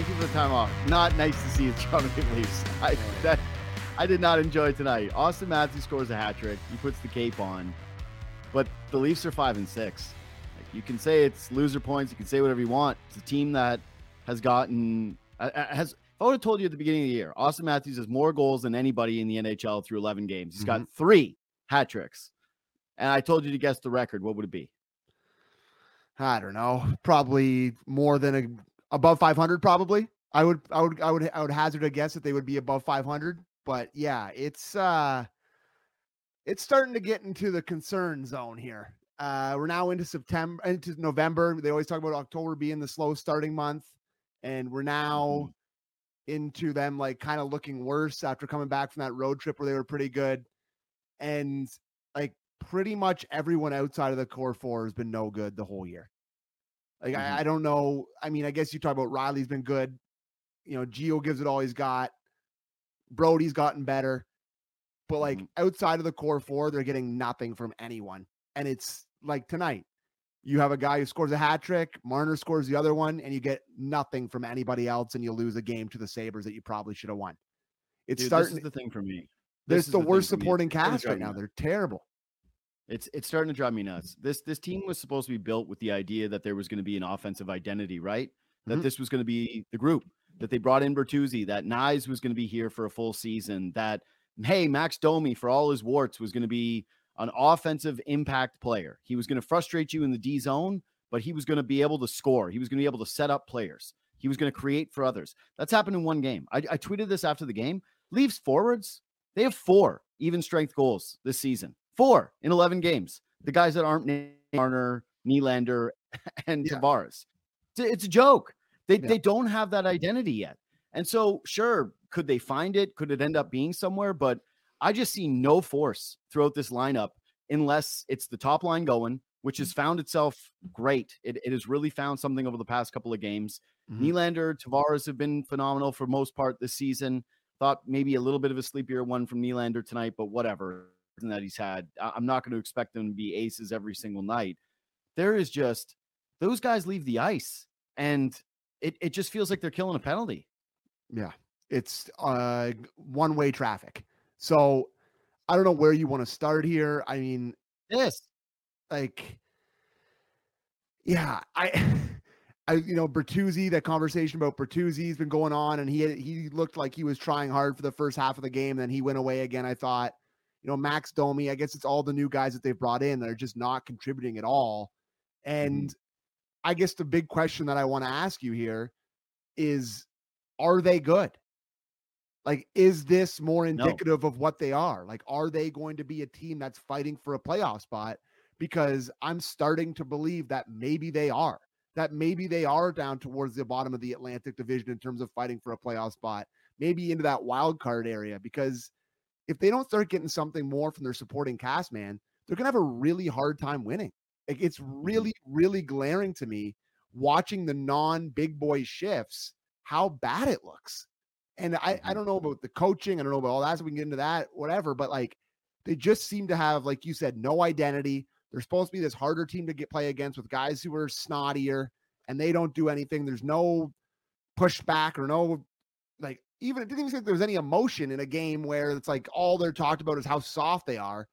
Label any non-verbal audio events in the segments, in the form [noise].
Thank you for the time off. Not nice to see the Toronto Maple Leafs. I, that, I did not enjoy tonight. Austin Matthews scores a hat trick. He puts the cape on, but the Leafs are five and six. Like, you can say it's loser points. You can say whatever you want. It's a team that has gotten uh, uh, has. If I would have told you at the beginning of the year, Austin Matthews has more goals than anybody in the NHL through 11 games. He's Mm-hmm. got three hat tricks, and I told you to guess the record. What would it be? I don't know. Probably more than a above 500. Probably. I would. I would. I would. I would hazard a guess that they would be above 500. But yeah, it's uh, it's starting to get into the concern zone here. Uh, we're now into September, into November. They always talk about October being the slow starting month, and we're now into them like kind of looking worse after coming back from that road trip where they were pretty good, and like pretty much everyone outside of the core four has been no good the whole year. Like Mhm. I, I don't know. I mean, I guess you talk about Rielly's been good. You know, Geo gives it all he's got. Brodie's gotten better. But like Mhm. outside of the core four, they're getting nothing from anyone. And it's like tonight. You have a guy who scores a hat trick, Marner scores the other one, and you get nothing from anybody else, and you lose a game to the Sabres that you probably should have won. It's Dude, starting. this is the thing for me. There's This is the, thing worst supporting It's starting to cast right now. They're terrible. It's it's starting to drive me nuts. This this team was supposed to be built with the idea that there was going to be an offensive identity, right? That Mhm. this was going to be the group that they brought in Bertuzzi, that Knies was going to be here for a full season, that hey Max Domi for all his warts was going to be an offensive impact player. He was going to frustrate you in the D zone, but he was going to be able to score. He was going to be able to set up players. He was going to create for others. That's happened in one game. I, I tweeted this after the game. Leafs forwards, they have four even strength goals this season. Four in 11 games. The guys that aren't Marner, Nylander, [laughs] and Yeah. Tavares. It's a, joke. They, Yeah. they don't have that identity yet. And so, sure, could they find it? Could it end up being somewhere? But I just see no force throughout this lineup unless it's the top line going, which has found itself great. It, it has really found something over the past couple of games. Mhm. Nylander, Tavares have been phenomenal for most part this season. Thought maybe a little bit of a sleepier one from Nylander tonight, but whatever that he's had. I'm not going to expect them to be aces every single night. There is just those guys leave the ice, and it, it just feels like they're killing a penalty. Yeah. It's uh one way traffic. So I don't know where you want to start here. I mean, This like yeah, I [laughs] I you know Bertuzzi, that conversation about Bertuzzi's been going on and he he looked like he was trying hard for the first half of the game, then he went away again. I thought, you know, Max Domi, I guess it's all the new guys that they've brought in that are just not contributing at all. Mm-hmm. And I guess the big question that I want to ask you here is are they good? Like, is this more No. indicative of what they are? Like, are they going to be a team that's fighting for a playoff spot? Because I'm starting to believe that maybe they are, that maybe they are down towards the bottom of the Atlantic Division in terms of fighting for a playoff spot, maybe into that wild card area. Because if they don't start getting something more from their supporting cast, man, they're going to have a really hard time winning. Like, it's really, really glaring to me watching the non big boy shifts how bad it looks. And I, I Mhm. don't know about the coaching. I don't know about all that. So we can get into that, whatever. But like, they just seem to have, like you said, no identity. They're supposed to be this harder team to get play against with guys who are snottier and they don't do anything. There's no pushback or no, like, even it didn't even seem like there was any emotion in a game where it's like all they're talked about is how soft they are.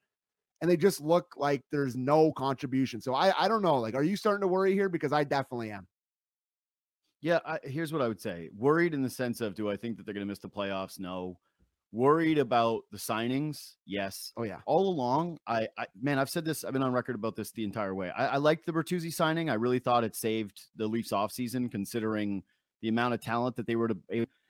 And they just look like there's no contribution. So I, I don't know. Like, are you starting to worry here? Because I definitely am. Yeah, I, here's what I would say. Worried in the sense of do I think that they're going to miss the playoffs? No. Worried about the signings? Yes. Oh, yeah. All along, I, I man, I've said this. I've been on record about this the entire way. I, I liked the Bertuzzi signing. I really thought it saved the Leafs offseason, considering the amount of talent that they were to.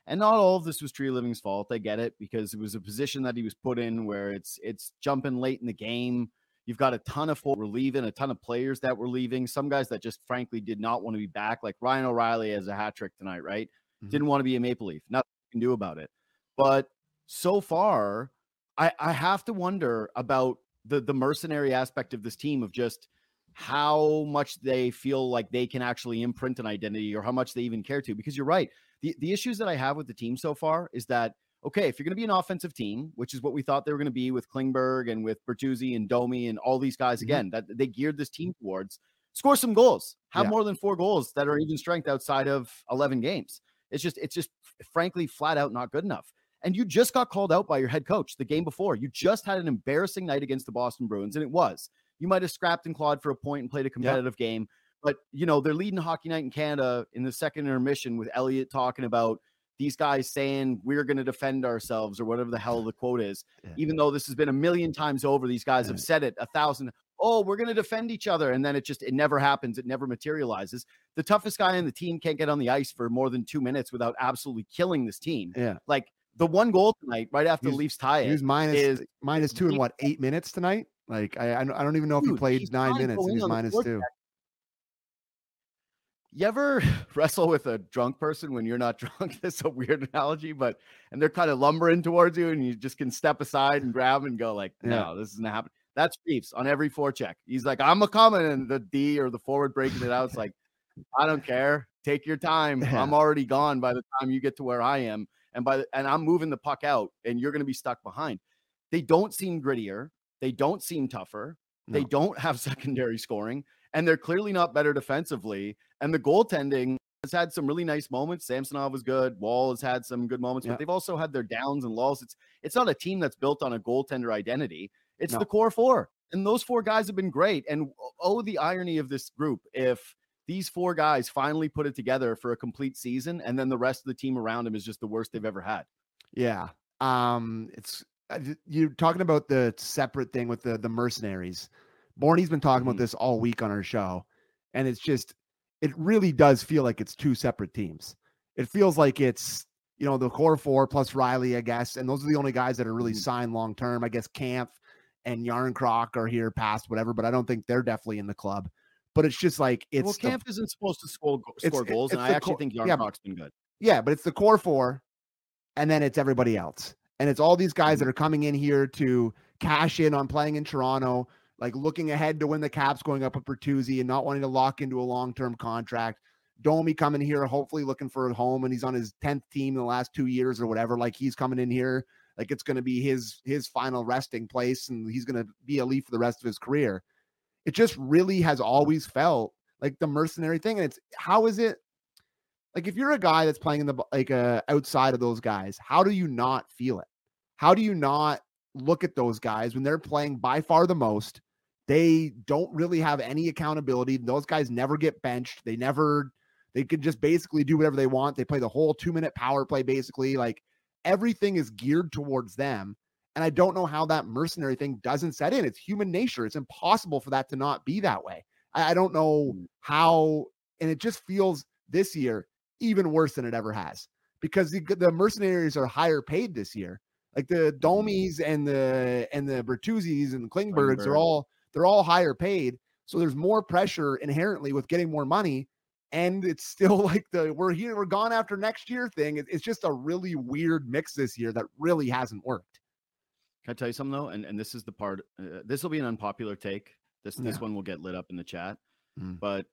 And not all of this was Treliving's fault. I get it because it was a position that he was put in where it's it's jumping late in the game. You've got a ton of folk were leaving, a ton of players that were leaving, some guys that just frankly did not want to be back, like Ryan O'Reilly has a hat trick tonight, right? Mhm. Didn't want to be a Maple Leaf. Nothing you can do about it. But so far, I, I have to wonder about the the mercenary aspect of this team of just how much they feel like they can actually imprint an identity or how much they even care to. Because you're right. The the issues that I have with the team so far is that okay, if you're going to be an offensive team, which is what we thought they were going to be with Klingberg and with Bertuzzi and Domi and all these guys Mhm. again, that they geared this team towards, score some goals, have Yeah. more than four goals that are even strength outside of 11 games. It's just, it's just frankly flat out not good enough. And you just got called out by your head coach the game before. You just had an embarrassing night against the Boston Bruins, and it was. You might have scrapped and clawed for a point and played a competitive yep. game, but you know they're leading hockey night in Canada in the second intermission with Elliotte talking about these guys saying we're going to defend ourselves or whatever the hell the quote is. [laughs] Yeah. Even though this has been a million times over, these guys yeah. have said it a thousand. Oh, we're going to defend each other, and then it just it never happens. It never materializes. The toughest guy in the team can't get on the ice for more than two minutes without absolutely killing this team. Yeah, like the one goal tonight, right after the Leafs tie it, he was minus, is minus two in what eight minutes tonight. Like I, I don't even know if he played nine minutes and he's minus two. You ever [laughs] wrestle with a drunk person when you're not [laughs] drunk? That's a weird analogy, but and they're kind of lumbering towards you, and you just can step aside and grab and go like, "No, yeah. this isn't happening." That's Reaves on every forecheck. He's like, "I'm a coming," and the D or the forward breaking it out. It's like, I don't care. Take your time. Yeah. [laughs] I'm already gone by the time you get to where I am and by the, and I'm moving the puck out, and you're going to be stuck behind. They don't seem grittier. They don't seem tougher. No. They don't have secondary scoring, and they're clearly not better defensively. And the goaltending has had some really nice moments. Samsonov was good. Woll has had some good moments, yeah. but they've also had their downs and lulls. It's it's not a team that's built on a goaltender identity. It's no. the core four, and those four guys have been great. And oh, the irony of this group if these four guys finally put it together for a complete season, and then the rest of the team around them is just the worst they've ever had. Yeah. Um, it's uh, you're talking about the separate thing with the the mercenaries. Borny's been talking mm-hmm. about this all week on our show, and it's just it really does feel like it's two separate teams. It feels like it's you know the core four plus Rielly, I guess, and those are the only guys that are really mm-hmm. signed long term. I guess Kampf and Järnkrok are here past whatever, but I don't think they're definitely in the club but it's just like it's well, Kampf the, isn't supposed to score score goals, and I actually core, think Järnkrok's yeah, been good. Yeah, but it's the core four, and then it's everybody else, and it's all these guys mm-hmm. that are coming in here to cash in on playing in Toronto, like looking ahead to when the Caps going up with Bertuzzi and not wanting to lock into a long term contract. Domi coming here, hopefully looking for a home, and he's on his tenth team in the last two years or whatever. Like he's coming in here, like it's going to be his his final resting place, and he's going to be a Leaf for the rest of his career it just really has always felt like the mercenary thing. And it's how is it like if you're a guy that's playing in the like uh, outside of those guys, how do you not feel it? How do you not look at those guys when they're playing by far the most? They don't really have any accountability. Those guys never get benched. They never they can just basically do whatever they want. They play the whole two minute power play basically. Like everything is geared towards them. And I don't know how that mercenary thing doesn't set in. It's human nature. It's impossible for that to not be that way. I, I don't know mm. how, and it just feels this year even worse than it ever has because the, the mercenaries are higher paid this year. Like the Domies and the and the Bertuzzis and the Klingbergs are all they're all higher paid. So there's more pressure inherently with getting more money. And it's still [laughs] like the we're here, we're gone after next year thing. It's just a really weird mix this year that really hasn't worked. Can I tell you something though? And and this is the part. Uh, this will be an unpopular take. This yeah. this one will get lit up in the chat. Mm. But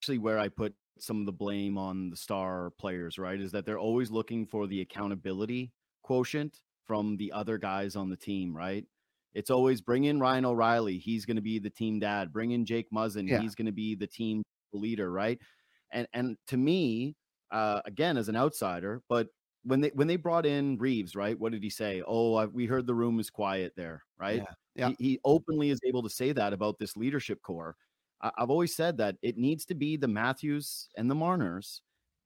actually, where I put some of the blame on the star players, right, is that they're always looking for the accountability quotient from the other guys on the team, right? It's always bring in Ryan O'Reilly. He's going to be the team dad. Bring in Jake Muzzin. Yeah. He's going to be the team leader, right? And and to me, uh, again, as an outsider, but when they when they brought in Reaves, right? What did he say? Oh, I, we heard the room is quiet there, right? Yeah, yeah. He, he, openly is able to say that about this leadership core. I, have always said that it needs to be the Matthews and the Marners,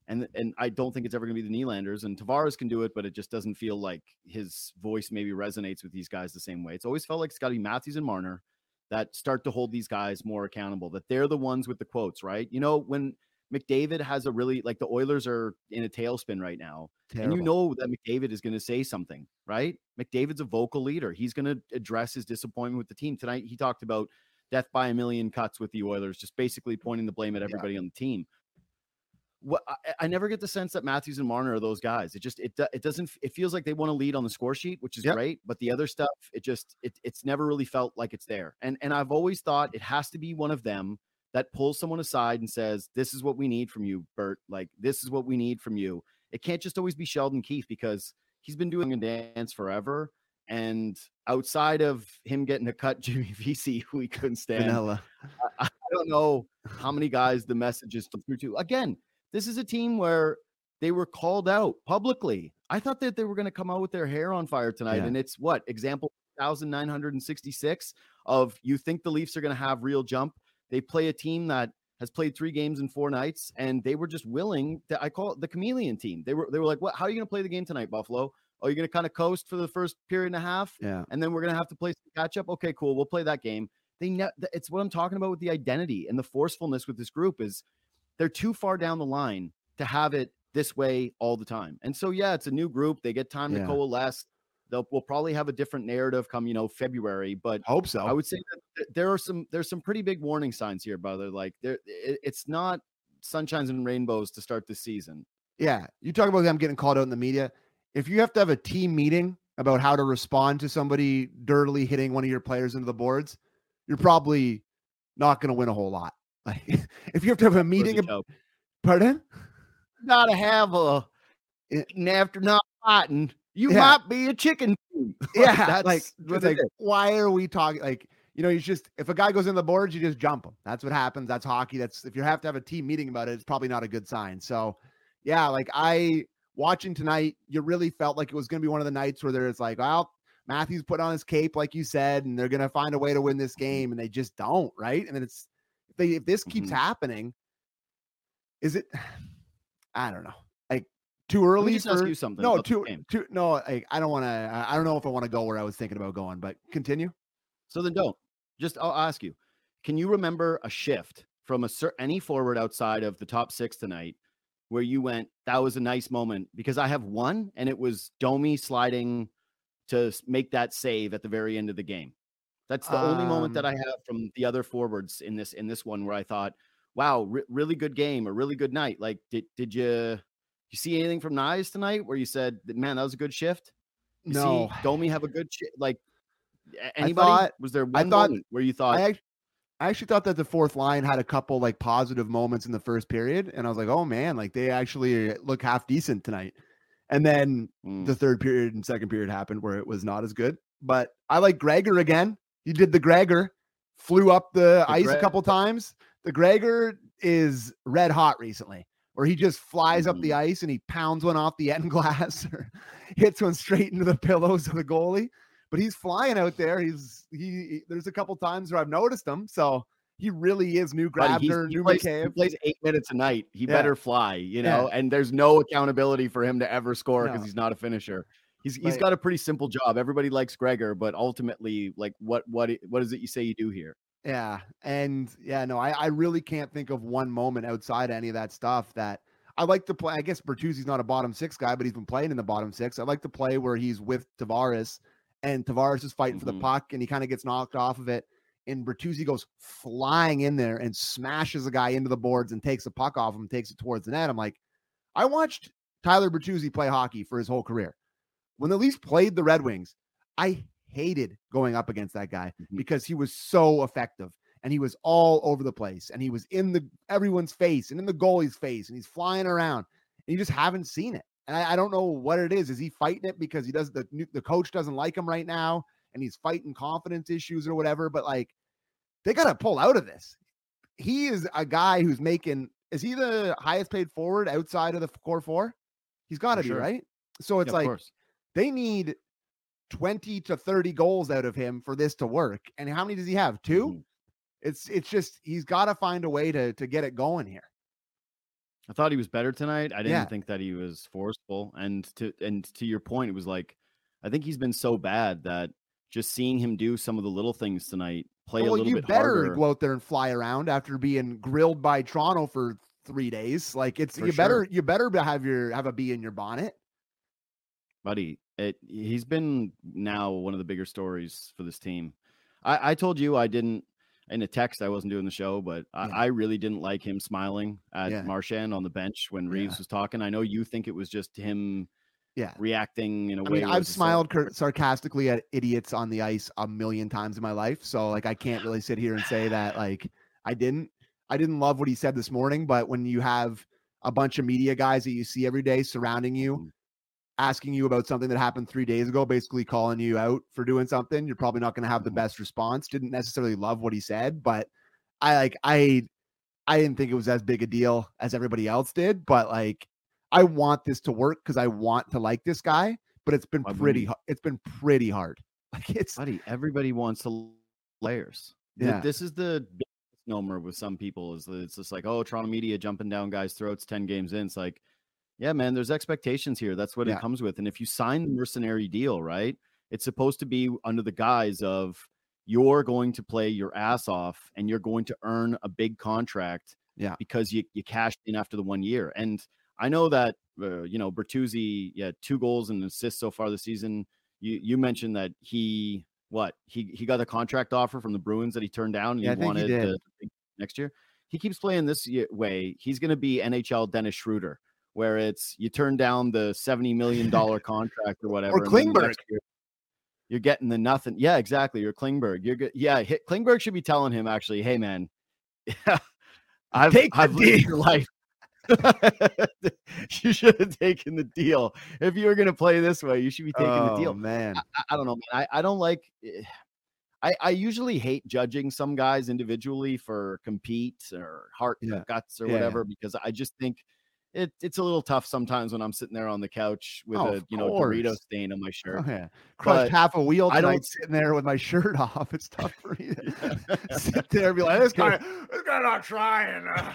and and I don't think it's ever going to be the Nylanders. And Tavares can do it, but it just doesn't feel like his voice maybe resonates with these guys the same way. It's always felt like it's got to be Matthews and Marner that start to hold these guys more accountable. That they're the ones with the quotes, right? You know when McDavid has a really like the Oilers are in a tailspin right now. Terrible. And you know that McDavid is going to say something, right? McDavid's a vocal leader. He's going to address his disappointment with the team. Tonight he talked about death by a million cuts with the Oilers, just basically pointing the blame at everybody yeah. on the team. What I, I, never get the sense that Matthews and Marner are those guys. It just it it doesn't it feels like they want to lead on the score sheet, which is yep. great, but the other stuff it just it it's never really felt like it's there. And and I've always thought it has to be one of them that pulls someone aside and says, This is what we need from you, Bert. Like, this is what we need from you. It can't just always be Sheldon Keefe because he's been doing a dance forever. And outside of him getting to cut [laughs] Jimmy Vesey, who he couldn't stand, Vanilla. I, I don't know how many guys the message is through to. Again, this is a team where they were called out publicly. I thought that they were going to come out with their hair on fire tonight. Yeah. And it's what example 1966 of you think the Leafs are going to have real jump. They play a team that has played three games in four nights, and they were just willing to. I call it the chameleon team. They were they were like, "What? How are you going to play the game tonight, Buffalo? Oh, you're going to kind of coast for the first period and a half, Yeah. and then we're going to have to play some catch up. Okay, cool. We'll play that game. They ne- it's what I'm talking about with the identity and the forcefulness with this group is they're too far down the line to have it this way all the time. And so yeah, it's a new group. They get time Yeah. to coalesce. They'll we'll probably have a different narrative come, you know, February, but Hope so. I would say that there are some there's some pretty big warning signs here, brother. Like there it, it's not sunshines and rainbows to start the season. Yeah, you talk about them getting called out in the media. If you have to have a team meeting about how to respond to somebody dirtily hitting one of your players into the boards, you're probably not going to win a whole lot. Like, [laughs] if you have to have a meeting, joke? pardon? gotta have a and after not fighting, you Yeah. might be a chicken. [laughs] Yeah, that's like, like why are we talking? Like, you know, you just if a guy goes in the boards, you just jump him. That's what happens. That's hockey. That's if you have to have a team meeting about it, it's probably not a good sign. So, yeah, like I watching tonight, you really felt like it was going to be one of the nights where there's like, well, Matthews put on his cape, like you said, and they're going to find a way to win this mm-hmm. game, and they just don't, right? And then it's they if this keeps Mhm. happening, is it? [sighs] I don't know, like too Let early me just for you something. no too too no. Like I don't want to. I don't know if I want to go where I was thinking about going, but continue. So then don't. Just I'll ask you. Can you remember a shift from a cer- any forward outside of the top 6 tonight where you went that was a nice moment because I have one and it was Domi sliding to make that save at the very end of the game. That's the only moment that Um, I have from the other forwards in this in this one where I thought, "Wow, re- really good game, a really good night." Like did did you you see anything from Knies tonight where you said, "Man, that was a good shift"? You No, see Domi have a good like anybody? thought- was there I one thought- moment where you thought, I act- I actually thought that the fourth line had a couple like positive moments in the first period, and I was like, oh man, like they actually look half decent tonight. And then "Mm, the third period and second period happened where it was not as good. But I like Gregor again. He did the Gregor, flew up the, The ice a couple times. The Gregor is red hot recently, where he just flies up the Mm-hmm. ice and he pounds one off the end [laughs] glass or hits one straight into the pillows of the goalie. But he's flying out there. He's he. he- There's a couple times where I've noticed him, so he really is new Grabner, new plays, he plays eight minutes a night. He Yeah. better fly, you Yeah. know. And there's no accountability for him to ever score because No. he's not a finisher. He's he's got a pretty simple job. Everybody likes Gregor, but ultimately, like, what what what is it you say you do here? Yeah. And yeah, no, I, I really can't think of one moment outside any of that stuff that I like to play. I guess Bertuzzi's not a bottom six guy, but he's been playing in the bottom six. I like to play where he's with Tavares and Tavares is fighting for the Mhm. puck and he kind of gets knocked off of it. And Bertuzzi goes flying in there and smashes a guy into the boards and takes the puck off him, takes it towards the net. I'm like, I watched Tyler Bertuzzi play hockey for his whole career. When the Leafs played the Red Wings, I hated going up against that guy Mhm. because he was so effective and he was all over the place and he was in the everyone's face and in the goalie's face and he's flying around and you just haven't seen it. And I, I don't know what it is. Is he fighting it because he does the the coach doesn't like him right now and he's fighting confidence issues or whatever? But like they got to pull out of this. He is a guy who's making. Is he the highest paid forward outside of the core four? He's got to be sure. right. So it's Yeah, like. They need 20 to 30 goals out of him for this to work. And how many does he have? 2 Mhm. It's it's just he's got to find a way to to get it going here. I thought he was better tonight. I didn't Yeah. think that he was forceful. And to and to your point, it was like I think he's been so bad that just seeing him do some of the little things tonight, play a little well, you bit better harder. go out there and fly around after being grilled by Toronto for 3 days. Like it's For you sure. better you better have your have a bee in your bonnet. buddy. It he's been now one of the bigger stories for this team. I, I told you I didn't in a text I wasn't doing the show, but I, Yeah. I really didn't like him smiling at Yeah. Marchand on the bench when Yeah. Reaves was talking. I know you think it was just him Yeah. reacting in a I way. mean, I've smiled cur- sarcastically at idiots on the ice a million times in my life. So like I can't really sit here and say that like I didn't. I didn't love what he said this morning, but when you have a bunch of media guys that you see every day surrounding you, Mhm. Asking you about something that happened three days ago, basically calling you out for doing something, you're probably not going to have the Mhm. best response. Didn't necessarily love what he said, but I like I I didn't think it was as big a deal as everybody else did, but like I want this to work because I want to like this guy, but it's been pretty it's been pretty hard. [laughs] Like it's buddy. Everybody wants to layers. Yeah. This is the misnomer with some people is that it's just like, oh, Toronto media jumping down guys' throats 10 games in. It's like, yeah, man, there's expectations here. That's what Yeah. it comes with. And if you sign the mercenary deal, right, it's supposed to be under the guise of you're going to play your ass off and you're going to earn a big contract Yeah. because you, you cashed in after the one year. And I know that, uh, you know, Bertuzzi, yeah, two goals and assists so far this season. You, you mentioned that he, what, he, he got a contract offer from the Bruins that he turned down and Yeah, he he wanted to next year. He keeps playing this way. He's going to be NHL Dennis Schroeder, where it's you turn down the seventy million dollar [laughs] contract or whatever. the Klingberg. year You're getting the nothing. Yeah, exactly. You're Klingberg. You're good. Yeah, hit, Klingberg should be telling him actually, hey man, yeah, [laughs] I've Take the I've lived deal." your life. [laughs] you should have taken the deal. If you were going to play this way, you should be taking the Oh, deal. man. I, I don't know, man. I, I don't like. eh, I, I usually hate judging some guys individually for compete or heart or Yeah. guts or yeah. whatever because I just think it, it's a little tough sometimes when I'm sitting there on the couch with Oh, a you know Dorito stain on my shirt. Oh, yeah. Crushed But half a wheel I don't- sitting there with my shirt off. It's tough for me to [laughs] [laughs] sit there and be like, this guy, this guy not trying. [laughs] uh."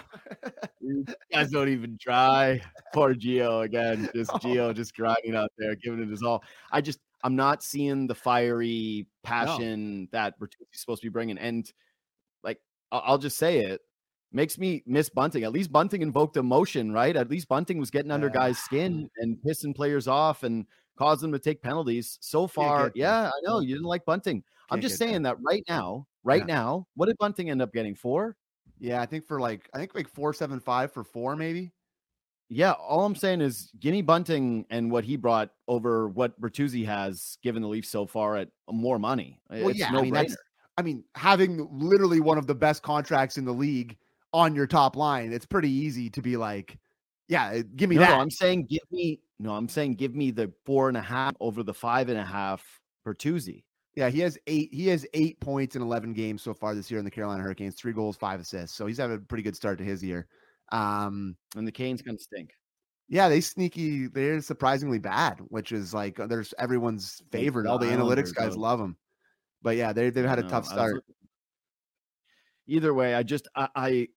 You guys don't even try. Poor Geo again. Just Oh. Geo just grinding out there, giving it his all. I just I'm not seeing the fiery passion that Bertuzzi's supposed to be bringing. And like I'll just say it makes me miss Bunting. At least Bunting invoked emotion, right? At least Bunting was getting under Yeah. guys' skin and pissing players off and causing them to take penalties. So far, yeah, I know you didn't like Bunting. I'm Can't just get there. saying that right now, right Yeah. now, what did Bunting end up getting? Four? Yeah, I think for like, I think like four seven five for four, maybe. Yeah, all I'm saying is Guinea Bunting and what he brought over what Bertuzzi has given the Leafs so far at more money. Well, it's yeah, no I mean. I mean, having literally one of the best contracts in the league on your top line, it's pretty easy to be like, yeah, give me No, that. no, I'm saying give me no, I'm saying give me the four and a half over the five and a half Bertuzzi. yeah, he has eight. He has eight points in eleven games so far this year in the Carolina Hurricanes. Three goals, five assists. So he's having a pretty good start to his year. Um, And the Canes gonna stink. yeah, they sneaky. They're surprisingly bad, which is like uh, there's everyone's favorite. All the analytics guys love them. But yeah, they they've had a tough start. Either way, I just I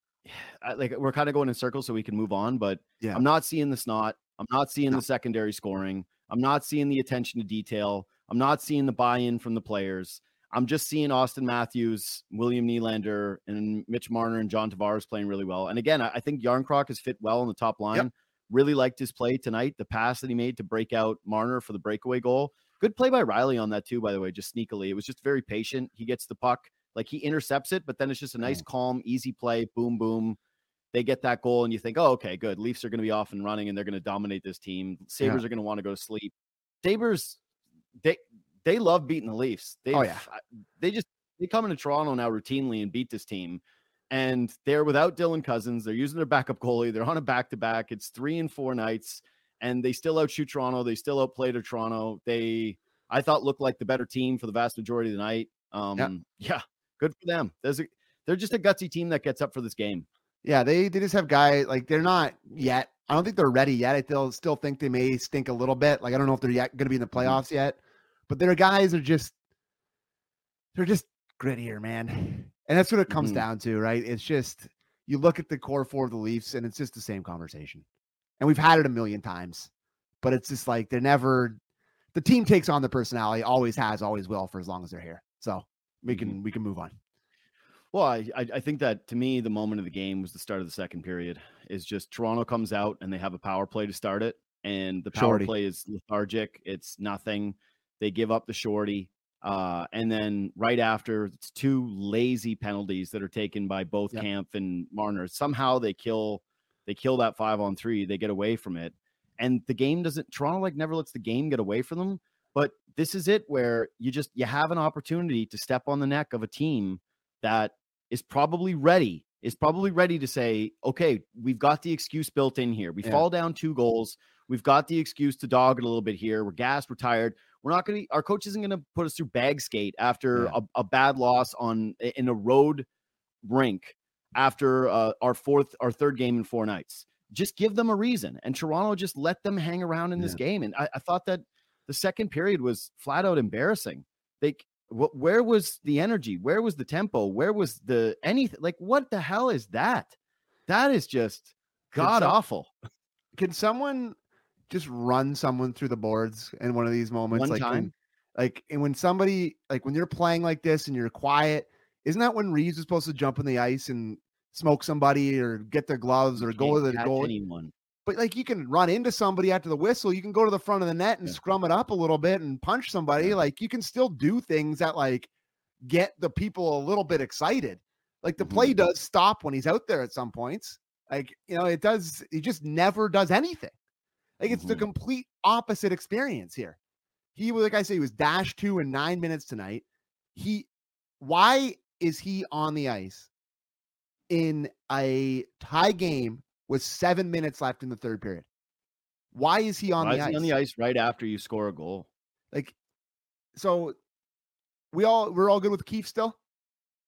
like we're kind of going in circles so we can move on, but Yeah. I'm not seeing the snot. I'm not seeing No. the secondary scoring. I'm not seeing the attention to detail. I'm not seeing the buy-in from the players. I'm just seeing Austin Matthews, William Nylander, and Mitch Marner and John Tavares playing really well. And again, I, think Järnkrok has fit well in the top line. Really liked his play tonight. The pass that he made to break out Marner for the breakaway goal. Good play by Rielly on that too, by the way, just sneakily. It was just very patient. He gets the puck, like he intercepts it, but then it's just a nice, calm, easy play. Boom, boom. They get that goal, and you think, oh, okay, good. Leafs are going to be off and running, and they're going to dominate this team. Sabres are going to want to go to sleep. Sabres, they they love beating the Leafs. They Oh, yeah. they just they come into Toronto now routinely and beat this team. And they're without Dylan Cozens. They're using their backup goalie. They're on a back to back. It's three and four nights, and they still outshoot Toronto. They still outplay to Toronto. They, I thought, looked like the better team for the vast majority of the night. Um, yeah, good for them. There's a, they're just a gutsy team that gets up for this game. Yeah, they they just have guys like they're not yet. I don't think they're ready yet. I still still think they may stink a little bit. Like I don't know if they're yet going to be in the Mhm. playoffs yet, but their guys are just they're just grittier, man. And that's what it comes Mhm. down to, right? It's just you look at the core four of the Leafs, and it's just the same conversation. And we've had it a million times, but it's just like they're never. The team takes on the personality, always has, always will, for as long as they're here. So we can we can move on. Well, I, I think that to me, the moment of the game was the start of the second period. Is just Toronto comes out and they have a power play to start it, and the power Shorty. play is lethargic. It's nothing. They give up the shorty, uh, and then right after, it's two lazy penalties that are taken by both Yep. Kampf and Marner. Somehow they kill they kill that five on three. They get away from it, and the game doesn't. Toronto like never lets the game get away from them. But this is it where you just you have an opportunity to step on the neck of a team that is probably ready is probably ready to say okay we've got the excuse built in here we Yeah. fall down two goals we've got the excuse to dog it a little bit here we're gassed we're tired we're not going to our coach isn't going to put us through bag skate after Yeah. a, a bad loss on in a road rink after uh, our fourth our third game in four nights just give them a reason. And Toronto just let them hang around in this game. And I, I thought that the second period was flat out embarrassing. Like, wh- where was the energy? Where was the tempo? Where was the anything? Like, what the hell is that? That is just god some- awful. [laughs] Can someone just run someone through the boards in one of these moments? One like when- like and when somebody like when you're playing like this and you're quiet, isn't that when Reaves is supposed to jump on the ice and smoke somebody or get their gloves or go to the goal? anyone. But like you can run into somebody after the whistle, you can go to the front of the net and Yeah. scrum it up a little bit and punch somebody. Yeah. Like you can still do things that like get the people a little bit excited. Like the Mm-hmm. play does stop when he's out there at some points. Like, you know, it does, he just never does anything. Like it's the Mhm. complete opposite experience here. He was like I say, he was dash two in nine minutes tonight. He why is he on the ice in a tie game with seven minutes left in the third period? Why is he on Why the is ice? he on the ice right after you score a goal? Like, so we all we're all good with Keefe still.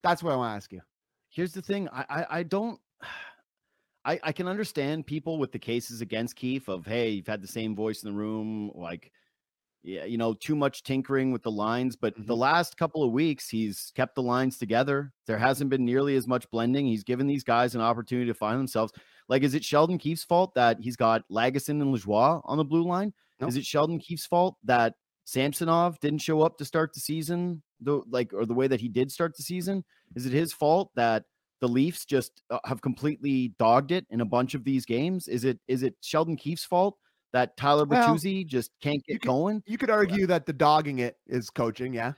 That's what I want to ask you. Here's the thing. I I, I don't [sighs] I, I can understand people with the cases against Keefe of hey, you've had the same voice in the room, like yeah, you know, too much tinkering with the lines. But the Mhm. last couple of weeks, he's kept the lines together. There hasn't been nearly as much blending. He's given these guys an opportunity to find themselves. Like, is it Sheldon Keefe's fault that he's got Lagesson and Lajoie on the blue line? No. Is it Sheldon Keefe's fault that Samsonov didn't show up to start the season, the like, or the way that he did start the season? Is it his fault that the Leafs just uh, have completely dogged it in a bunch of these games? Is it is it Sheldon Keefe's fault that Tyler Well, Bertuzzi just can't you get could- going? You could argue that the dogging it is coaching, yeah.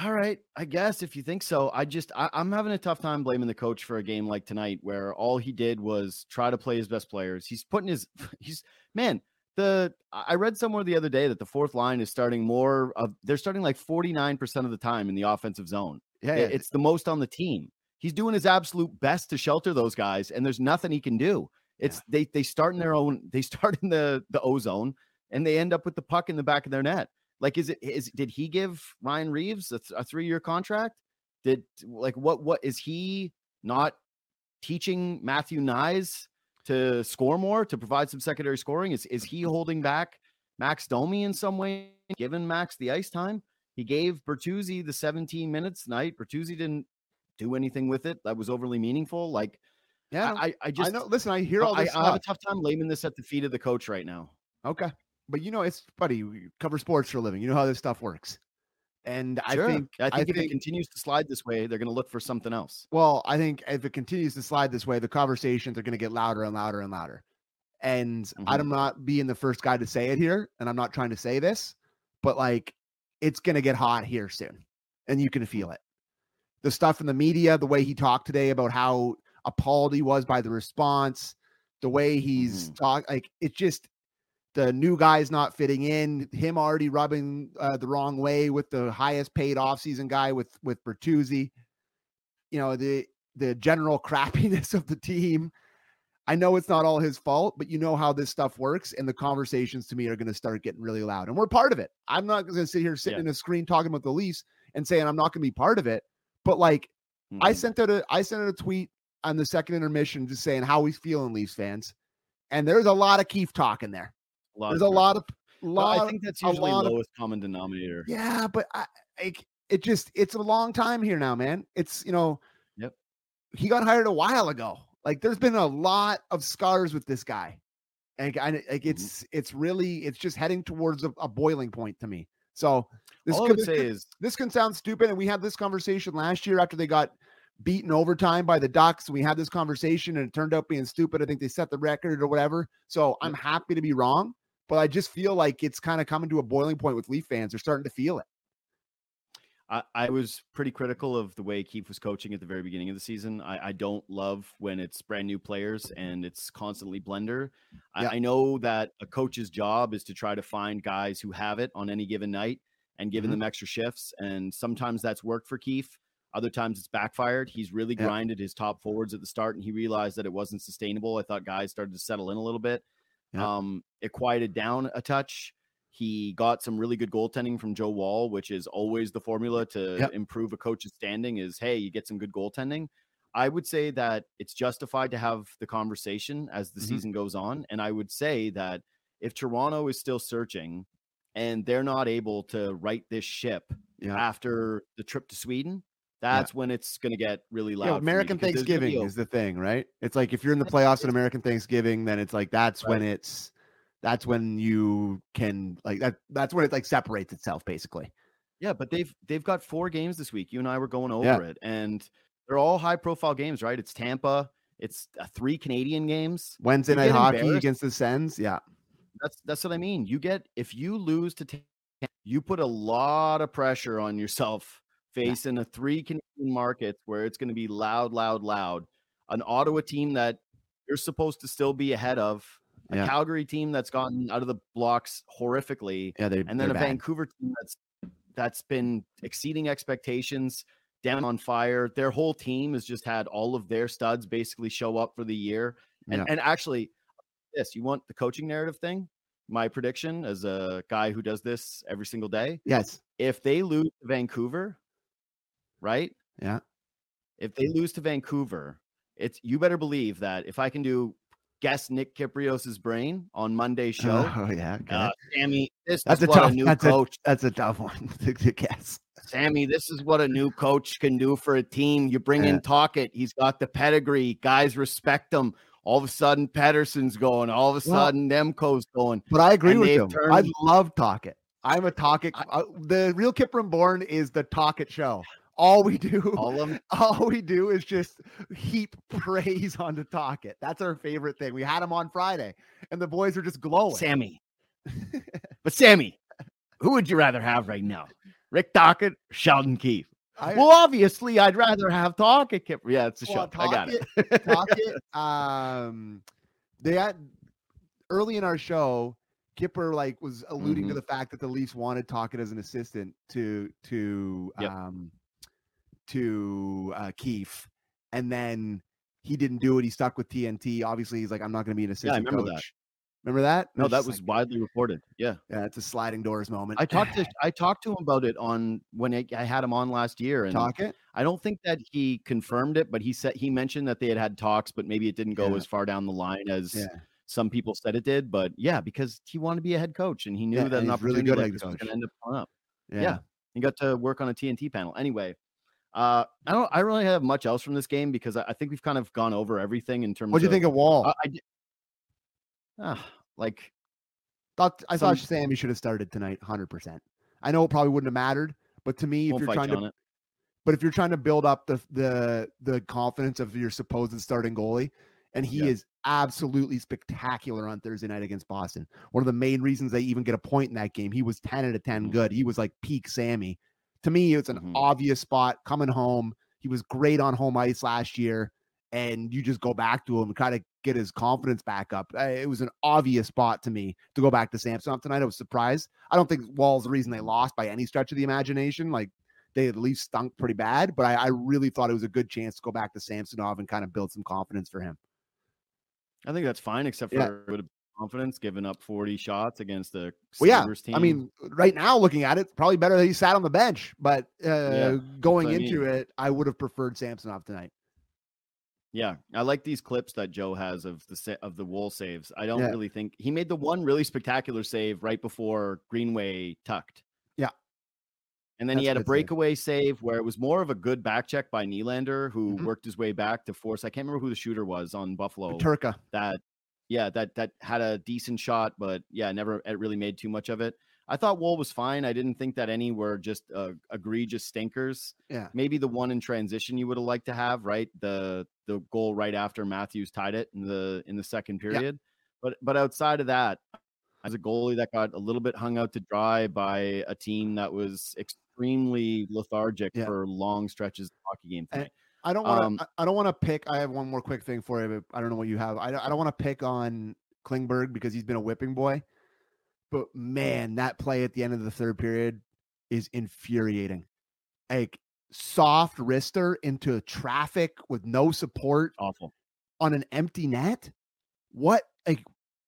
All right, I guess if you think so, I just I, I'm having a tough time blaming the coach for a game like tonight where all he did was try to play his best players. He's putting his [laughs] he's man. The I read somewhere the other day that the fourth line is starting more of they're starting like 49% of the time in the offensive zone. Yeah, I- It's the most on the team. He's doing his absolute best to shelter those guys, and there's nothing he can do. It's they they start in their own they [laughs] start in the the ozone and they end up with the puck in the back of their net. Like, is it is did he give Ryan Reaves a, th- a three year contract? Did like what what is he not teaching Matthew Knies to score more to provide some secondary scoring? Is is he holding back Max Domi in some way, giving Max the ice time? He gave Bertuzzi the 17 minutes tonight. Bertuzzi didn't do anything with it that was overly meaningful. Like, yeah. I, I, I just I know. Listen, I hear all I, this I have a tough time laying this at the feet of the coach right now. Okay. But you know, it's buddy, you cover sports for a living. You know how this stuff works. And I think I think if it continues to slide this way, they're going to look for something else. well, I think if it continues to slide this way, the conversations are going to get louder and louder and louder. And Mhm. I'm not being the first guy to say it here, and I'm not trying to say this, but like it's going to get hot here soon, and you can feel it. The stuff in the media, the way he talked today about how appalled he was by the response, the way he's talk like it's just the new guys not fitting in, him already rubbing uh, the wrong way with the highest paid offseason guy with with Bertuzzi. You know, the the general [laughs] crappiness of the team. I know it's not all his fault, but you know how this stuff works, and the conversations to me are going to start getting really loud, and we're part of it. I'm not going to sit here sitting Yeah. in a screen talking about the Leafs and saying I'm not going to be part of it. But like, I Mhm. sent out a I sent out a tweet on the second intermission just saying how he's feeling, Leafs fans, and there's a lot of Keefe talk in there. lot There's of a lot of Well, lot. I think that's a usually lot of- lowest common denominator. yeah, but I, like it just it's a long time here now, man. It's you know, Yep. He got hired a while ago. Like there's been a lot of scars with this guy. Like, I, like Mm-hmm. it's it's really it's just heading towards a, a boiling point to me. So this All I could, this, is this can sound stupid, and we had this conversation last year after they got beaten overtime by the Ducks. We had this conversation, and it turned out being stupid. I think they set the record or whatever. So I'm happy to be wrong, but I just feel like it's kind of coming to a boiling point with Leaf fans. They're starting to feel it. I, I was pretty critical of the way Keefe was coaching at the very beginning of the season. I, I don't love when it's brand new players and it's constantly blender. I, Yeah. I know that a coach's job is to try to find guys who have it on any given night and giving Mhm. them extra shifts. And sometimes that's worked for Keefe. Other times it's backfired. He's really Yeah. grinded his top forwards at the start and he realized that it wasn't sustainable. I thought guys started to settle in a little bit. Yeah. Um, it quieted down a touch. He got some really good goaltending from Joe Woll, which is always the formula to Yep. improve a coach's standing. Is hey, you get some good goaltending. I would say that it's justified to have the conversation as the Mhm. season goes on. And I would say that if Toronto is still searching and they're not able to right this ship Yeah. after the trip to Sweden, that's when it's going to get really loud. Yeah, American because there's gonna be Thanksgiving is the thing, right? It's like if you're in the playoffs in American Thanksgiving, then it's like that's when it's that's when you can like that that's when it like separates itself basically. Yeah, but they've they've got four games this week. You and I were going over Yeah. it, and they're all high profile games, right? It's Tampa, it's uh, three Canadian games. Wednesday night hockey against the Sens. Yeah. That's that's what I mean. You get if you lose to Tampa, you put a lot of pressure on yourself facing a three Canadian markets where it's going to be loud, loud, loud. An Ottawa team that you're supposed to still be ahead of, a Yeah. Calgary team that's gotten out of the blocks horrifically, Yeah, they and then a bad. Vancouver team that's that's been exceeding expectations, down on fire. Their whole team has just had all of their studs basically show up for the year. And Yeah. and actually, this you want the coaching narrative thing? My prediction as a guy who does this every single day: Yes. if they lose to Vancouver, right? Yeah. If they lose to Vancouver, it's you better believe that if I can do guess Nick Kypreos's brain on Monday's [laughs] show, Oh yeah. Uh, Sammy, this that's is a what tough a new that's a, coach. that's a tough [laughs] one to, to guess. Sammy, this is what a new coach can do for a team. You bring Yeah. in Tocchet, he's got the pedigree. Guys respect him. All of a sudden, Pettersson's going. All of a Well- sudden, Demko's going. But I agree And with him. I love Tocchet. I'm a Tocchet. I- uh, the real Kipper Born is the Tocchet show. All we do, All of [laughs] all we do is just heap praise on onto Tocchet. That's our favorite thing. We had him on Friday, and the boys are just glowing. Sammy. [laughs] but Sammy, who would you rather have right now? Rick Tocchet, Sheldon Keefe. I, Well, obviously, I'd rather have Tocchet. Kip- Yeah, it's a well, show. I got it. Tocchet, um, they had early in our show. Kipper like was alluding to Mhm. the fact that the Leafs wanted Tocchet as an assistant to to Yep. um to uh Keefe, and then he didn't do it. He stuck with TNT. Obviously, he's like, I'm not going to be an Yeah, I assistant remember coach. that. Remember that? No, that was like, widely reported. Yeah. yeah, it's a sliding doors moment. I talked to I talked to him about it on when I, I had him on last year, and Tocchet. I don't think that he confirmed it, but he said he mentioned that they had had talks, but maybe it didn't go Yeah. as far down the line as Yeah. some people said it did. But yeah, because he wanted to be a head coach, and he knew Yeah, that an he's really opportunity good like was going to end up coming up. Yeah. Yeah. He got to work on a TNT panel. Anyway, uh, I don't I don't really have much else from this game because I, I think we've kind of gone over everything in terms. Of what do you think of Woll? Uh, I, Ah, like thought I thought some- Sammy should have started tonight, hundred percent. I know it probably wouldn't have mattered, but to me, if you're trying to it. But if you're trying to build up the the the confidence of your supposed starting goalie, and he Yeah. is absolutely spectacular on Thursday night against Boston. One of the main reasons they even get a point in that game. He was 10 out of 10 Mhm. good. He was like peak Sammy. To me, it's an Mhm. obvious spot coming home. He was great on home ice last year. And you just go back to him and kind of get his confidence back up. It was an obvious spot to me to go back to Samsonov tonight. I was surprised. I don't think Woll's the reason they lost by any stretch of the imagination. Like they at least stunk pretty bad, but I, I really thought it was a good chance to go back to Samsonov and kind of build some confidence for him. I think that's fine, except Yeah. for a bit of confidence, giving up 40 shots against the Well, yeah. Team. I mean, right now looking at it, probably better that he sat on the bench, but uh, going what I into mean. it, I would have preferred Samsonov tonight. yeah, I like these clips that Joe has of the of the Woll saves. I don't Yeah. really think he made the one really spectacular save right before Greenway tucked. Yeah. And then he had a good save. breakaway save where it was more of a good back check by Nylander, who Mhm. worked his way back to force. I can't remember who the shooter was on Buffalo. Turka. that yeah that that had a decent shot but yeah never it really made too much of it i thought Woll was fine i didn't think that any were just uh, egregious stinkers Yeah. maybe the one in transition you would have liked to have right the the goal right after matthews tied it in the in the second Yeah. period but but outside of that as a goalie that got a little bit hung out to dry by a team that was extremely lethargic Yeah. for long stretches of hockey game And- tonight. I don't want Um, to. I don't want to pick. I have one more quick thing for you. But I don't know what you have. I don't, I don't want to pick on Klingberg because he's been a whipping boy. But man, that play at the end of the third period is infuriating. Like soft wrister into traffic with no support awful on an empty net. What? Like,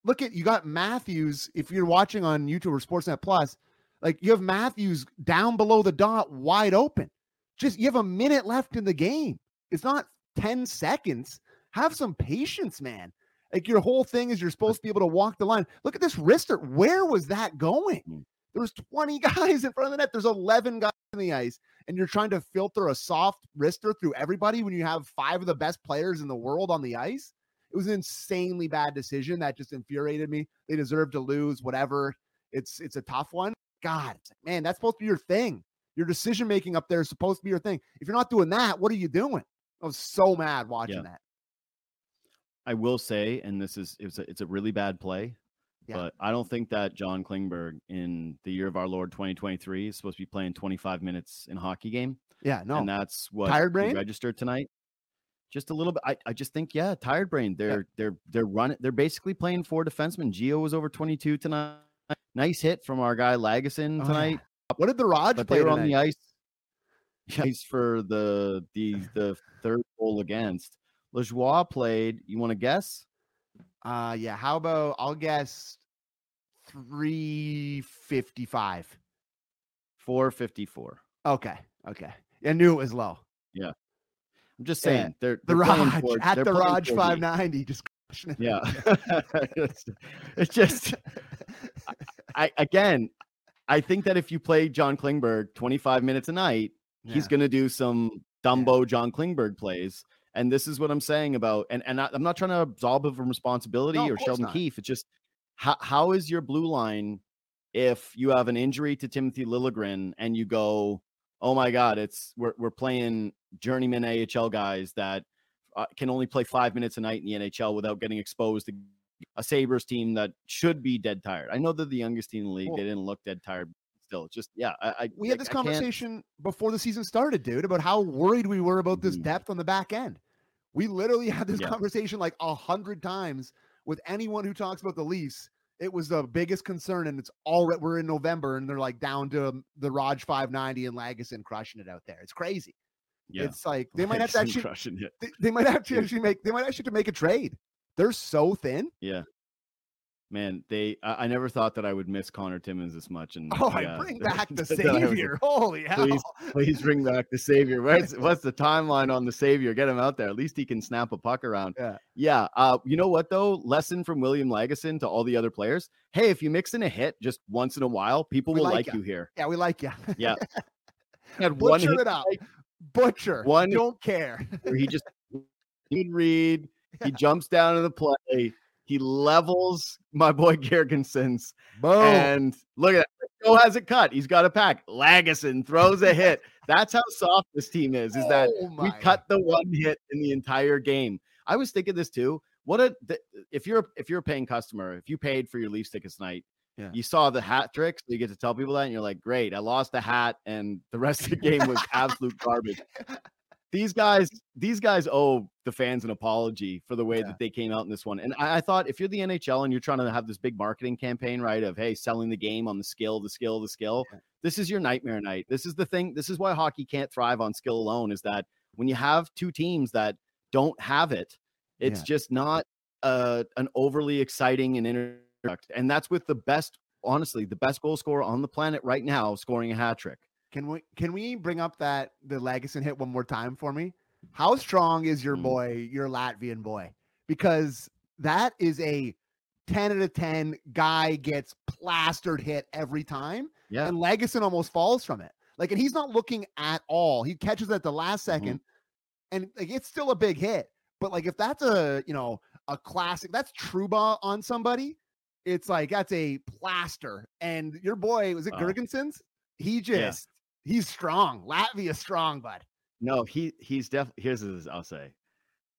look at you got Matthews. If you're watching on YouTube or Sportsnet Plus, like you have Matthews down below the dot, wide open. Just you have a minute left in the game. It's not 10 seconds. Have some patience, man. Like your whole thing is you're supposed to be able to walk the line. Look at this wrister. Where was that going? Mm. There was 20 [laughs] guys in front of the net. There's 11 guys in the ice, and you're trying to filter a soft wrister through everybody when you have five of the best players in the world on the ice. It was an insanely bad decision that just infuriated me. They deserve to lose, whatever. It's it's a tough one. God, man, that's supposed to be your thing. Your decision making up there is supposed to be your thing. If you're not doing that, what are you doing? I was so mad watching Yeah. that. I will say, and this is it's a, it's a really bad play, Yeah. but I don't think that John Klingberg in the year of our Lord 2023 is supposed to be playing 25 minutes in a hockey game, Yeah, no. and that's what Tired he brain? registered tonight. Just a little bit. I, I just think, yeah, tired brain. They're they're they're running. They're basically playing four defensemen. Geo was over 22 tonight. Nice hit from our guy Lagesson Oh, yeah. tonight. What did the Raj but play they were on the ice. [laughs] Ice for the the the third goal against. Lajoie played. You want to guess? Uh yeah, how about I'll guess 355. 454. Okay, okay. I knew it was low. Yeah. I'm just Yeah, saying they're The they're playing Raj four- at the Raj 590 just crushing. Yeah, [laughs] [laughs] it's, it's just I again. I think that if you play John Klingberg 25 minutes a night, he's going to do some Dumbo John Klingberg plays. And this is what I'm saying about, and, and I, I'm not trying to absolve him from responsibility No, or Sheldon not. Keefe. It's just how, how is your blue line if you have an injury to Timothy Liljegren and you go, oh my God, it's we're, we're playing journeyman AHL guys that uh, can only play five minutes a night in the NHL without getting exposed to a Sabres team that should be dead tired. I know they're the youngest team in the league. They didn't look dead tired. Still, just yeah. I, I we had this I can't- conversation before the season started, dude, about how worried we were about this Mhm. depth on the back end. We literally had this Yeah. conversation like a hundred times with anyone who talks about the Leafs. It was the biggest concern, and it's already we're in November, and they're like down to um, the Raj 590 and Lagesson crushing it out there. It's crazy. Yeah, It's like they might have to actually they, they might [laughs] have to actually make they might actually have to make a trade. They're so thin. Yeah. Man, they I, I never thought that I would miss Connor Timmins this much. And Oh, yeah, I bring [laughs] back the [laughs] I was savior. Holy hell. Please, please bring back the savior. [laughs] Where's what's the timeline on the savior? Get him out there. At least he can snap a puck around. Yeah. Yeah. Uh, you know what though? Lesson from William Lagesson to all the other players. Hey, if you mix in a hit just once in a while, people We will like like you here. Yeah, we like you. Yeah. He had Butcher hit it up. tonight Butcher. One- don't care. he just he'd read, he jumps down to the play, he levels my boy [laughs] Girgensons, Boom. and look at that. Joe has it cut. He's got a pack. Lagesson throws a hit. [laughs] That's how soft this team is. Is that Oh we cut the one hit in the entire game. I was thinking this too. What a if you're if you're a paying customer, if you paid for your Leafs tickets tonight, Yeah. you saw the hat trick, so you get to tell people that, and you're like, great, I lost the hat, and the rest of the game was [laughs] absolute garbage. These guys, these guys owe the fans an apology for the way Yeah. that they came out in this one. And I, I thought if you're the NHL and you're trying to have this big marketing campaign, right, of hey, selling the game on the skill, the skill, the skill, Yeah. this is your nightmare night. This is the thing. This is why hockey can't thrive on skill alone. Is that when you have two teams that don't have it, it's Yeah. just not uh, an overly exciting and interact. And that's with the best, honestly, the best goal scorer on the planet right now scoring a hat trick. Can we can we bring up that the Legacy hit one more time for me? How strong is your Mm. boy, your Latvian boy? Because that is a 10 out of 10 guy gets plastered hit every time. Yeah. And Lagesson almost falls from it. Like, and he's not looking at all. He catches it at the last 2nd and like it's still a big hit. But like if that's a you know a classic, that's Trouba on somebody, it's like that's a plaster. And your boy, was it Wow. Girgensons? He just he's strong. Latvia strong, bud. No, he he's definitely here's his, I'll say.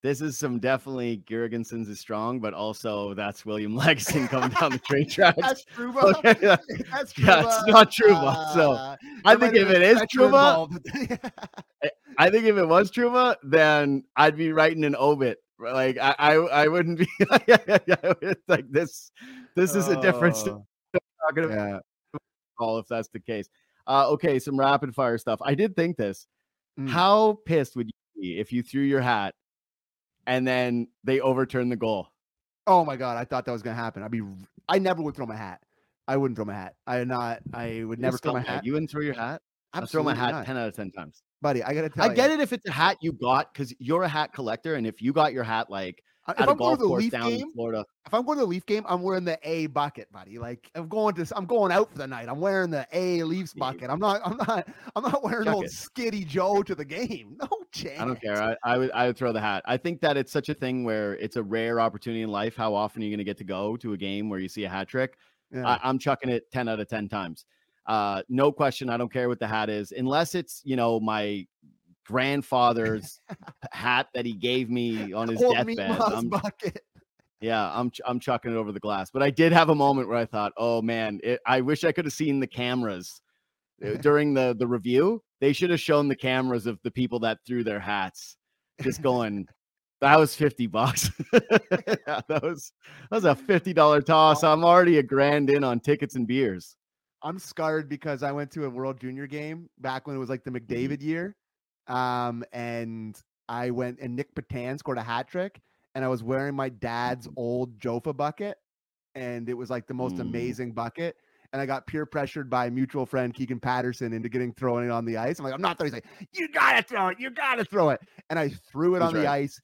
This is some definitely Girgensons is strong, but also that's William [laughs] Lagesson coming down the train [laughs] tracks. That's [laughs] Trouba. Okay, yeah. That's Yeah, it's not Trouba, so Uh, I think if it is it been is Fletcher Trouba. I think if it was Trouba, then I'd be writing an obit. Like I, I, I wouldn't be it's like this. This is a different Oh, talking about yeah. call if that's the case. Uh, okay, some rapid fire stuff. I did think this. Mm. How pissed would you be if you threw your hat and then they overturned the goal? Oh my god, I thought that was gonna happen. I'd be. I never would throw my hat. I wouldn't throw my hat. I not. I would You never throw my hat. You wouldn't throw your hat. I would throw my hat not. ten out of ten times. buddy. I gotta tell I you, get it if it's a hat you got because you're a hat collector, and if you got your hat like If I'm going to the Leaf game, Florida, if I'm going to the Leaf game, I'm wearing the A bucket, buddy. Like I'm going to, I'm going out for the night. I'm wearing the A Leafs bucket. I'm not, I'm not, [laughs] I'm not wearing Chuck old it. Skitty Joe to the game. [laughs] No chance. I don't care. I, I would I would throw the hat. I think that it's such a thing where it's a rare opportunity in life. How often are you going to get to go to a game where you see a hat trick? Yeah. I, I'm chucking it 10 out of 10 times. Uh, no question. I don't care what the hat is, unless it's, you know, my grandfather's [laughs] hat that he gave me on his deathbed. I'm, yeah, I'm, I'm chucking it over the glass. But I did have a moment where I thought, oh man, it, I wish I could have seen the cameras uh, [laughs] during the, the review. They should have shown the cameras of the people that threw their hats just [laughs] going, that was 50 bucks. That was that was a $50 toss. I'm already a grand in on tickets and beers. I'm scarred because I went to a World Junior game back when it was like the Mm-hmm. McDavid year. Um, and I went and Nic Petan scored a hat trick, and I was wearing my dad's old Jofa bucket, and it was like the most Mm. amazing bucket. And I got peer pressured by a mutual friend, Keegan Patterson, into getting throwing it on the ice. I'm like, I'm not throwing. He's like, you gotta throw it, you gotta throw it. And I threw it He's on the ice.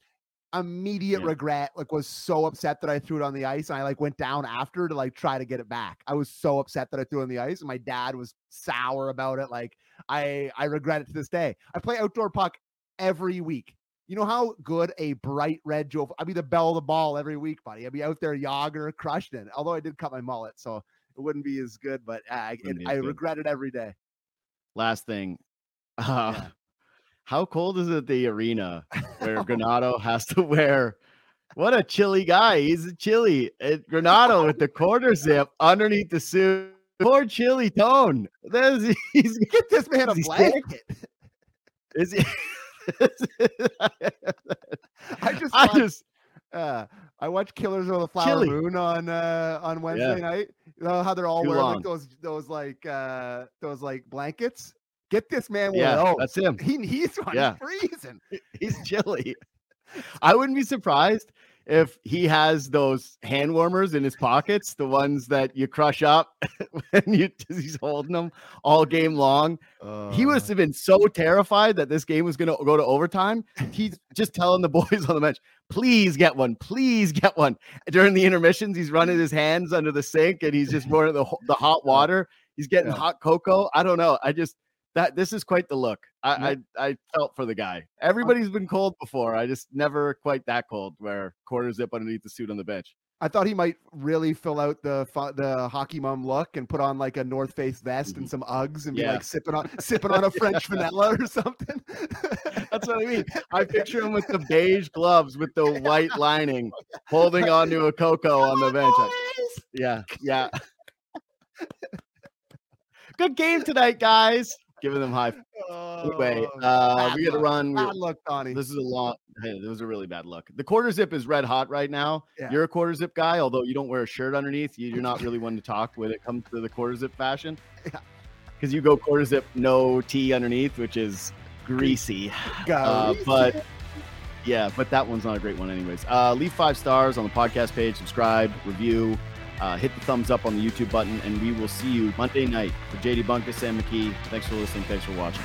Immediate Yeah. regret, like was so upset that I threw it on the ice. And I like went down after to like try to get it back. I was so upset that I threw it on the ice. And my dad was sour about it. Like I I regret it to this day. I play outdoor puck every week. You know how good a bright red Joe. I'd be the bell of the ball every week, buddy. I'd be out there Jagr crushing it. Although I did cut my mullet, so it wouldn't be as good. But uh, I, I good. regret it every day. Last thing. Uh, Yeah. [laughs] How cold is it the arena where [laughs] Granato has to wear? What a chilly guy. He's a chilly. And Granato with the quarter zip underneath the suit. Poor chilly tone. There's [laughs] he's Get this man a blanket. is he, [laughs] I just I watched, just uh, I watched Killers of the Flower Chilly. Moon on uh, on Wednesday night. You know how they're all Too wearing like those those like uh, those like blankets. Get this man one yeah, of those. that's him. He needs one. [laughs] Yeah. He's freezing. He's chilly. I wouldn't be surprised if he has those hand warmers in his pockets, the ones that you crush up [laughs] when you he's holding them all game long. he Uh, must have been so terrified that this game was going to go to overtime. He's just telling the [laughs] boys on the bench, "Please get one, please get one." During the intermissions, he's running his hands under the sink and he's just [laughs] pouring the the hot water. He's getting Yeah. hot cocoa. I don't know. I just that this is quite the look. I, Yep. I I felt for the guy. Everybody's been cold before. I just never quite that cold where quarter zip underneath the suit on the bench. I thought he might really fill out the the hockey mom look and put on like a North Face vest and mm-hmm. some Uggs and be like sipping on sipping on a French vanilla or something. That's what I mean. I picture him with the [laughs] beige gloves with the white lining, [laughs] holding onto a cocoa on the bench. Yeah, yeah. [laughs] Good game tonight, guys. Giving them high. Anyway, Oh, uh, we got to run. Bad luck, Donnie. This is a long. Hey, this was a really bad look. The quarter zip is red hot right now. Yeah. You're a quarter zip guy, although you don't wear a shirt underneath. You, you're not really one to talk when it comes to the quarter zip fashion. [laughs] Yeah. Because you go quarter zip, no tee underneath, which is greasy. Uh, but yeah, but that one's not a great one, anyways. Uh, leave five stars on the podcast page, subscribe, review, uh, hit the thumbs up on the YouTube button, and we will see you Monday night for JD Bunkis, Sam McKee. Thanks for listening. Thanks for watching.